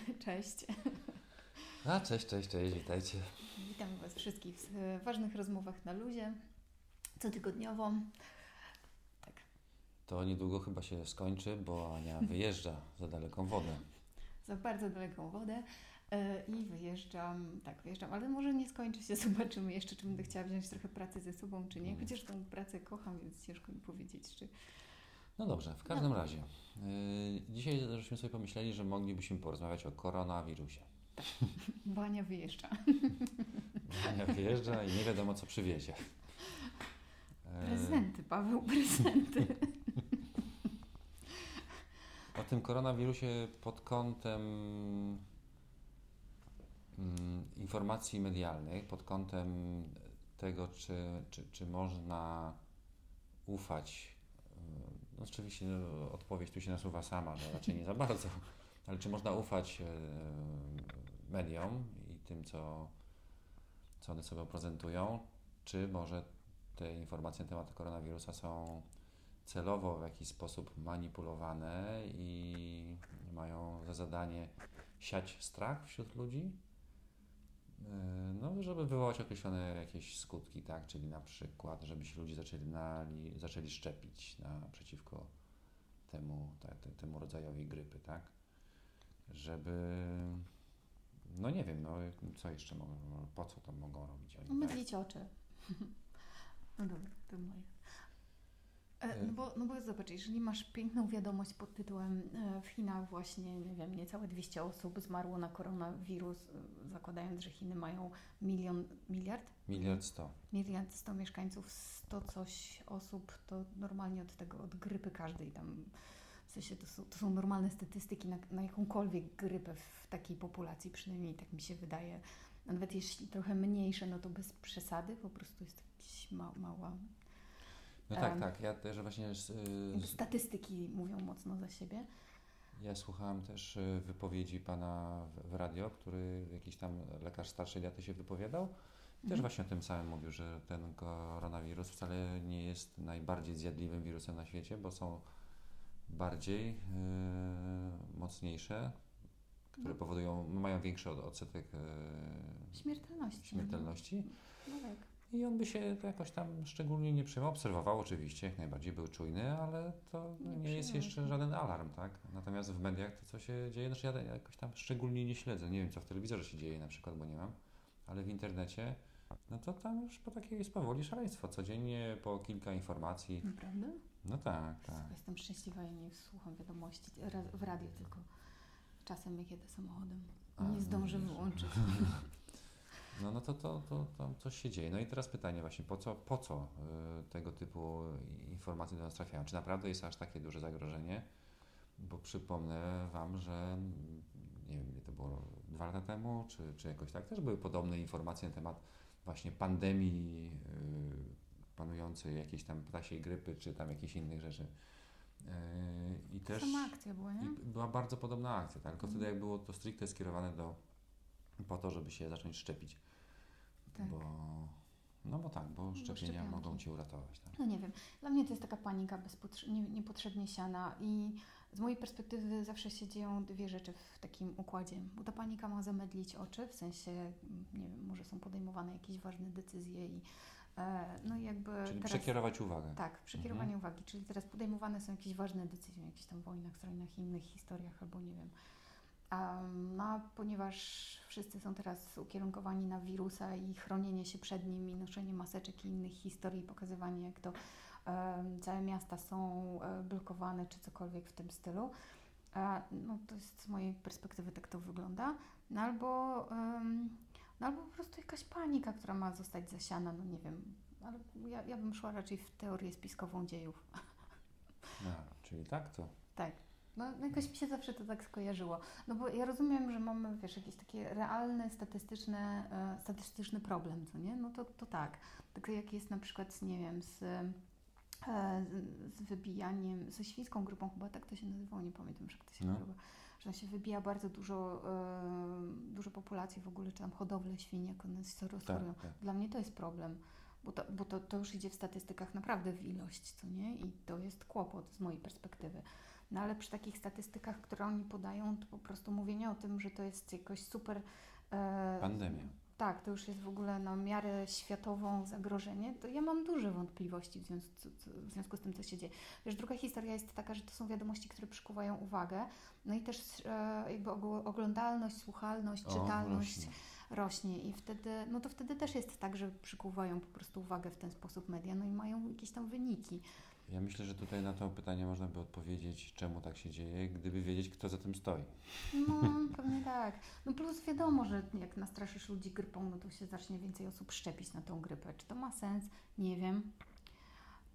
Cześć. A, cześć, cześć, cześć, witajcie. Witam Was wszystkich w e, ważnych rozmowach na luzie, cotygodniowo. Tak. To niedługo chyba się skończy, bo Ania wyjeżdża za daleką wodę. Za bardzo daleką wodę e, i wyjeżdżam, tak, wyjeżdżam, ale może nie skończy się, zobaczymy jeszcze, czy będę chciała wziąć trochę pracy ze sobą, czy nie, Mhm. chociaż tą pracę kocham, więc ciężko mi powiedzieć, czy... No dobrze, w każdym razie. Yy, dzisiaj żeśmy sobie pomyśleli, że moglibyśmy porozmawiać o koronawirusie. Bania wyjeżdża. Ania wyjeżdża i nie wiadomo, co przywiezie. Yy, Prezenty, Paweł, prezenty. O tym koronawirusie pod kątem mm, informacji medialnych, pod kątem tego, czy, czy, czy można ufać. No oczywiście no, odpowiedź tu się nasuwa sama, że raczej nie za bardzo, ale czy można ufać yy, mediom i tym, co, co one sobie prezentują, czy może te informacje na temat koronawirusa są celowo w jakiś sposób manipulowane i mają za zadanie siać strach wśród ludzi, no, żeby wywołać określone jakieś skutki, tak? Czyli na przykład, żeby się ludzie zaczęli, nali, zaczęli szczepić na, przeciwko temu, te, te, temu rodzajowi grypy, tak? Żeby, no nie wiem, no co jeszcze mogą, po co to mogą robić oni? tak? Mydlić oczy. No dobra, to moje. E, No bo, no bo zobacz, jeżeli masz piękną wiadomość pod tytułem e, w Chinach właśnie, nie wiem, niecałe 200 osób zmarło na koronawirus, e, zakładając, że Chiny mają milion, miliard? Miliard sto. Miliard 100 mieszkańców, 100 coś osób, to normalnie od tego, od grypy każdej tam, w sensie to są, to są normalne statystyki na, na jakąkolwiek grypę w takiej populacji, przynajmniej tak mi się wydaje. Nawet jeśli trochę mniejsze, no to bez przesady, po prostu jest jakaś ma, mała... No tak, Em. tak. Ja też właśnie z, Statystyki mówią mocno za siebie. ja słuchałem też y, wypowiedzi pana w, w radio, który jakiś tam lekarz starszej daty się wypowiadał. Też Mhm. właśnie o tym samym mówił, że ten koronawirus wcale nie jest najbardziej zjadliwym wirusem na świecie, bo są bardziej y, mocniejsze, które No. powodują, mają większy od- odsetek y, Śmiertelności. śmiertelności. No tak. I on by się jakoś tam szczególnie nie przejmował. Obserwował oczywiście, jak najbardziej był czujny, ale to Nie nie, jest jeszcze żaden alarm, tak? Natomiast w mediach to, co się dzieje, znaczy ja jakoś tam szczególnie nie śledzę. Nie wiem, co w telewizorze się dzieje na przykład, bo nie mam, ale w internecie, no to tam już po takie jest powoli szaleństwo. Codziennie po kilka informacji. Naprawdę? No tak, tak. Jestem szczęśliwa i nie słucham wiadomości w radiu, tylko czasem jak jedę samochodem. Nie no zdążę wyłączyć. No, no to, to, to tam coś się dzieje. No i teraz pytanie właśnie, po co, po co y, tego typu informacje do nas trafiają? Czy naprawdę jest aż takie duże zagrożenie? Bo przypomnę Wam, że mm, nie wiem, to było dwa lata temu, czy, czy jakoś tak, też były podobne informacje na temat właśnie pandemii y, panującej jakiejś tam ptasiej grypy, czy tam jakichś innych rzeczy. Y, I też Sama akcja była, nie? i była bardzo podobna akcja, tak? tylko wtedy jak było to stricte skierowane do, po to, żeby się zacząć szczepić. Tak. Bo, no bo tak, bo szczepienia mogą Cię uratować. Tak? No nie wiem. Dla mnie to jest taka panika bezpotrze- nie, niepotrzebnie siana i z mojej perspektywy zawsze się dzieją dwie rzeczy w takim układzie. Bo ta panika ma zamydlić oczy, w sensie, mm, nie wiem, może są podejmowane jakieś ważne decyzje i e, no jakby Czyli teraz... przekierować uwagę. Tak, przekierowanie Mhm. uwagi, czyli teraz podejmowane są jakieś ważne decyzje o jakichś tam wojnach, strojnach, innych historiach albo nie wiem. Um, no, a ponieważ wszyscy są teraz ukierunkowani na wirusa i chronienie się przed nim i noszenie maseczek i innych historii, pokazywanie jak to em, całe miasta są e, blokowane czy cokolwiek w tym stylu, e, no to jest z mojej perspektywy tak to wygląda. No albo, em, no albo po prostu jakaś panika, która ma zostać zasiana, no nie wiem, ale ja, ja bym szła raczej w teorię spiskową dziejów. No, czyli tak to. Tak. No jakoś mi się zawsze to tak skojarzyło. No bo ja rozumiem, że mamy, wiesz, jakieś takie realne, statystyczne, e, statystyczny problem, co nie? No to, to tak. Tak jak jest na przykład, nie wiem, z, e, z- z wybijaniem, ze świńską grupą chyba, tak to się nazywało, nie pamiętam jak to się No. nazywa, że tam się wybija bardzo dużo, e, dużo populacji w ogóle, czy tam hodowle świń, jak one się rozchorują. Tak, tak. Dla mnie to jest problem, bo, to, bo to, to już idzie w statystykach naprawdę w ilość, co nie? I to jest kłopot z mojej perspektywy. No ale przy takich statystykach, które oni podają, to po prostu mówienie o tym, że to jest jakoś super. E, Pandemia. Tak, to już jest w ogóle na miarę światową zagrożenie, to ja mam duże wątpliwości w związku, w związku z tym, co się dzieje. Wiesz, druga historia jest taka, że to są wiadomości, które przykuwają uwagę, no i też e, jakby oglądalność, słuchalność, o, czytalność rośnie. Rośnie. i wtedy, no to wtedy też jest tak, że przykuwają po prostu uwagę w ten sposób media, no i mają jakieś tam wyniki. Ja myślę, że tutaj na to pytanie można by odpowiedzieć, czemu tak się dzieje, gdyby wiedzieć, kto za tym stoi. No, pewnie tak. No plus wiadomo, że jak nastraszysz ludzi grypą, no to się zacznie więcej osób szczepić na tą grypę. Czy to ma sens? Nie wiem.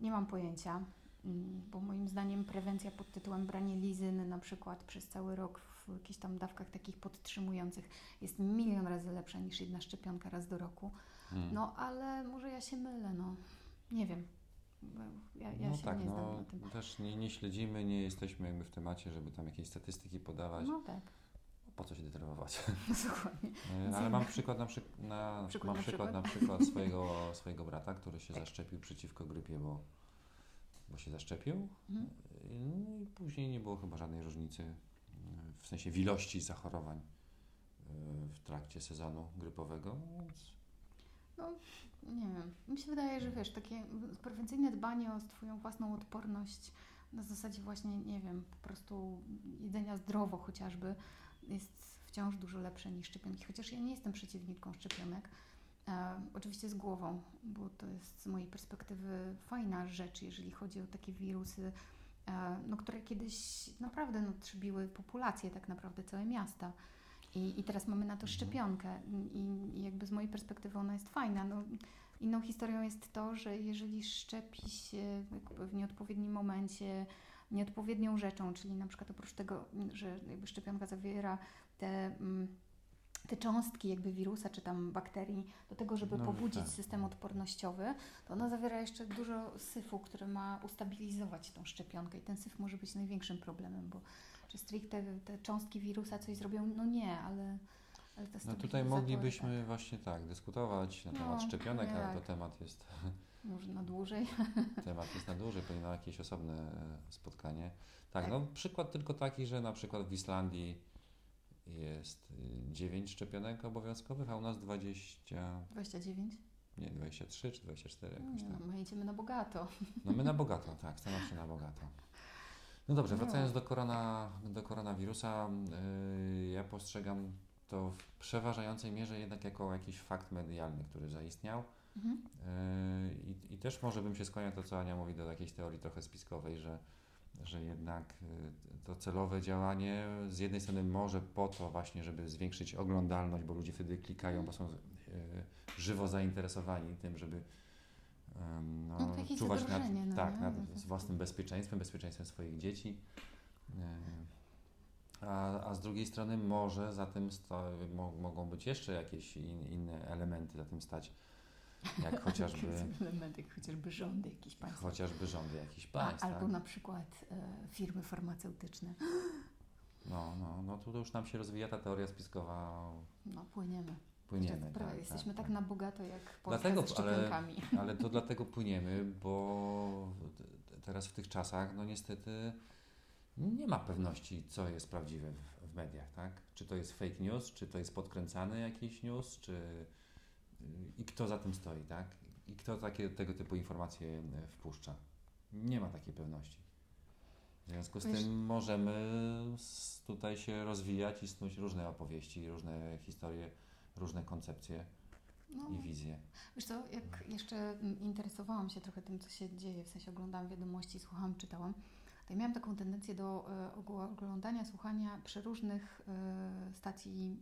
Nie mam pojęcia, mm, bo moim zdaniem prewencja pod tytułem branie lizyny na przykład przez cały rok w jakichś tam dawkach takich podtrzymujących jest milion razy lepsza niż jedna szczepionka raz do roku. Hmm. No ale może ja się mylę, no. Nie wiem. Ja, ja no tak, no, też nie, nie śledzimy, nie jesteśmy jakby w temacie, żeby tam jakieś statystyki podawać. No tak. Po co się denerwować? Dokładnie. E, ale mam przykład na, przy, na, przykład mam na przykład, na przykład swojego, swojego brata, który się zaszczepił przeciwko grypie, bo, bo się zaszczepił. Mhm. No i później nie było chyba żadnej różnicy w sensie w ilości zachorowań e, w trakcie sezonu grypowego, więc no, nie wiem. Mi się wydaje, że wiesz, takie prewencyjne dbanie o Twoją własną odporność na zasadzie właśnie, nie wiem, po prostu jedzenia zdrowo chociażby jest wciąż dużo lepsze niż szczepionki. Chociaż ja nie jestem przeciwniczką szczepionek. E, oczywiście z głową, bo to jest z mojej perspektywy fajna rzecz, jeżeli chodzi o takie wirusy, no, które kiedyś naprawdę no, trzybiły populację, tak naprawdę całe miasta. I, I teraz mamy na to mhm. szczepionkę I, i jakby z mojej perspektywy ona jest fajna. No, inną historią jest to, że jeżeli szczepi się w nieodpowiednim momencie nieodpowiednią rzeczą, czyli na przykład oprócz tego, że jakby szczepionka zawiera te mm, te cząstki jakby wirusa czy tam bakterii do tego, żeby no, pobudzić tak. system odpornościowy, to ona zawiera jeszcze dużo syfu, który ma ustabilizować tą szczepionkę i ten syf może być największym problemem, bo czy stricte te cząstki wirusa coś zrobią? No nie, ale, ale to No tutaj moglibyśmy tak. właśnie tak dyskutować na temat no, szczepionek, ale to temat jest... Może na dłużej. Temat jest na dłużej, pewnie na jakieś osobne e, spotkanie. Tak, tak, no przykład tylko taki, że na przykład w Islandii jest 9 y, szczepionek obowiązkowych, a u nas 20... 29? Nie, 23 czy 24 jakoś no, tak. My idziemy na bogato. No my na bogato, tak, stanowczo na bogato. No dobrze, wracając do, korona, do koronawirusa, yy, ja postrzegam to w przeważającej mierze jednak jako jakiś fakt medialny, który zaistniał. Mhm. Yy, i, I też może bym się skłaniał to, co Ania mówi, do jakiejś teorii trochę spiskowej, że, że jednak yy, to celowe działanie z jednej strony może po to właśnie, żeby zwiększyć oglądalność, bo ludzie wtedy klikają, bo są yy, żywo zainteresowani tym, żeby no, no, czuwać nad, no, tak, nad własnym bezpieczeństwem, bezpieczeństwem swoich dzieci. A, a z drugiej strony może za tym sto, mo, mogą być jeszcze jakieś in, inne elementy za tym stać, jak chociażby... jak chociażby rządy jakichś państw. Chociażby rządy jakichś państw. Albo tak? na przykład e, firmy farmaceutyczne. No, no, no tu już nam się rozwija ta teoria spiskowa. No, płyniemy. Płyniemy. Tak, tak, jesteśmy tak, tak, na bogato jak Polska dlatego, z ale, ale to dlatego płyniemy, bo teraz w tych czasach, no niestety nie ma pewności, co jest prawdziwe w, w mediach, tak? Czy to jest fake news, czy to jest podkręcany jakiś news, czy i kto za tym stoi, tak? I kto takie, tego typu informacje wpuszcza. Nie ma takiej pewności. W związku z tym możemy tutaj się rozwijać i snuć różne opowieści, różne historie różne koncepcje no. i wizje. Wiesz co, jak jeszcze interesowałam się trochę tym, co się dzieje, w sensie oglądałam wiadomości, słuchałam, czytałam, to ja miałam taką tendencję do e, oglądania, słuchania przeróżnych e, stacji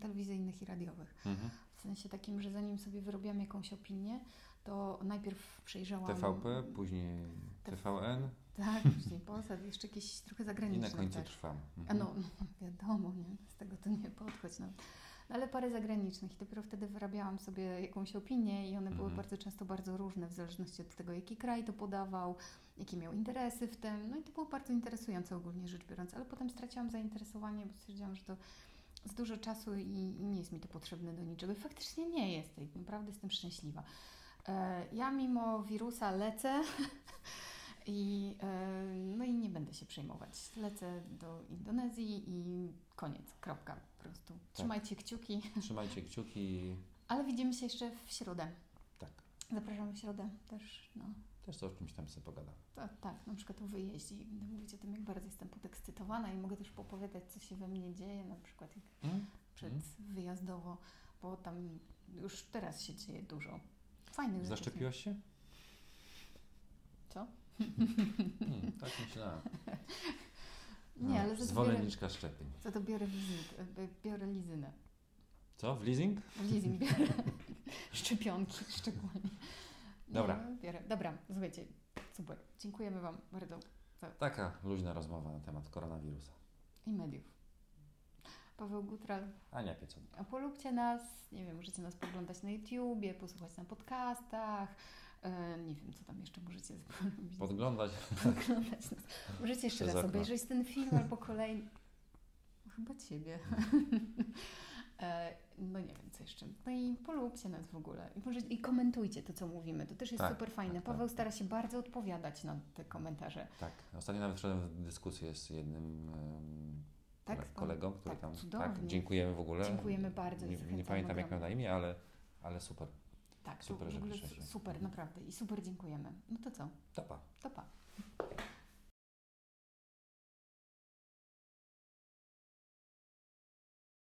telewizyjnych i radiowych. Mhm. W sensie takim, że zanim sobie wyrobiłam jakąś opinię, to najpierw przejrzałam... TVP, później TVN. Tak, później Polsat, jeszcze jakieś trochę zagraniczne. I na końcu tak. trwam. Mhm. No, wiadomo, nie? z tego to nie podchodź. No ale parę zagranicznych i dopiero wtedy wyrabiałam sobie jakąś opinię i one były mhm. bardzo często bardzo różne w zależności od tego, jaki kraj to podawał, jakie miał interesy w tym. No i to było bardzo interesujące ogólnie rzecz biorąc, ale potem straciłam zainteresowanie, bo stwierdziłam, że to z dużo czasu i, i nie jest mi to potrzebne do niczego. Faktycznie nie jest i naprawdę jestem szczęśliwa. E, ja mimo wirusa lecę I, e, no i nie będę się przejmować. Lecę do Indonezji i koniec, kropka po prostu. Trzymajcie kciuki. Trzymajcie kciuki. Ale widzimy się jeszcze w środę. Tak. Zapraszam w środę też. No. Też to o czymś tam sobie pogadam. To, tak, na przykład o wyjeździe i będę mówić o tym, jak bardzo jestem podekscytowana i mogę też popowiadać, co się we mnie dzieje, na przykład jak Hmm? przed Mm. wyjazdowo, bo tam już teraz się dzieje dużo. Fajnych rzeczy. Zaszczepiłaś się? Co? Hmm, tak myślałem. Nie, ale za to, biorę, Zwolenniczka szczepień. za to biorę, wizyt, e, biorę lizynę. Co? W leasing? Leasing biorę. Szczepionki szczególnie. Dobra. Biorę. Dobra, słuchajcie, super. Dziękujemy Wam bardzo Taka luźna rozmowa na temat koronawirusa. i mediów. Paweł Gutral, Ania Piecun. a polubcie nas, nie wiem, możecie nas poglądać na YouTubie, posłuchać na podcastach, e, nie wiem, co tam jeszcze możecie polubić. Podglądać. Oglądać nas. Możecie jeszcze Przez raz okno. obejrzeć ten film albo kolejny. Chyba ciebie. E, no nie wiem, co jeszcze. No i polubcie nas w ogóle. I, może, I komentujcie to, co mówimy. To też jest Tak, super fajne. tak, tak. Paweł stara się bardzo odpowiadać na te komentarze. Tak. Ostatnio nawet wszedłem w dyskusję z jednym em, Tak? kole- kolegą, który tak, tam. cudownie. Tak, dziękujemy w ogóle. Dziękujemy bardzo Nie, nie pamiętam jak miał na imię, ale, ale super. Tak, Super, że piszecie. super, naprawdę. I super dziękujemy. No to co? Topa. To pa.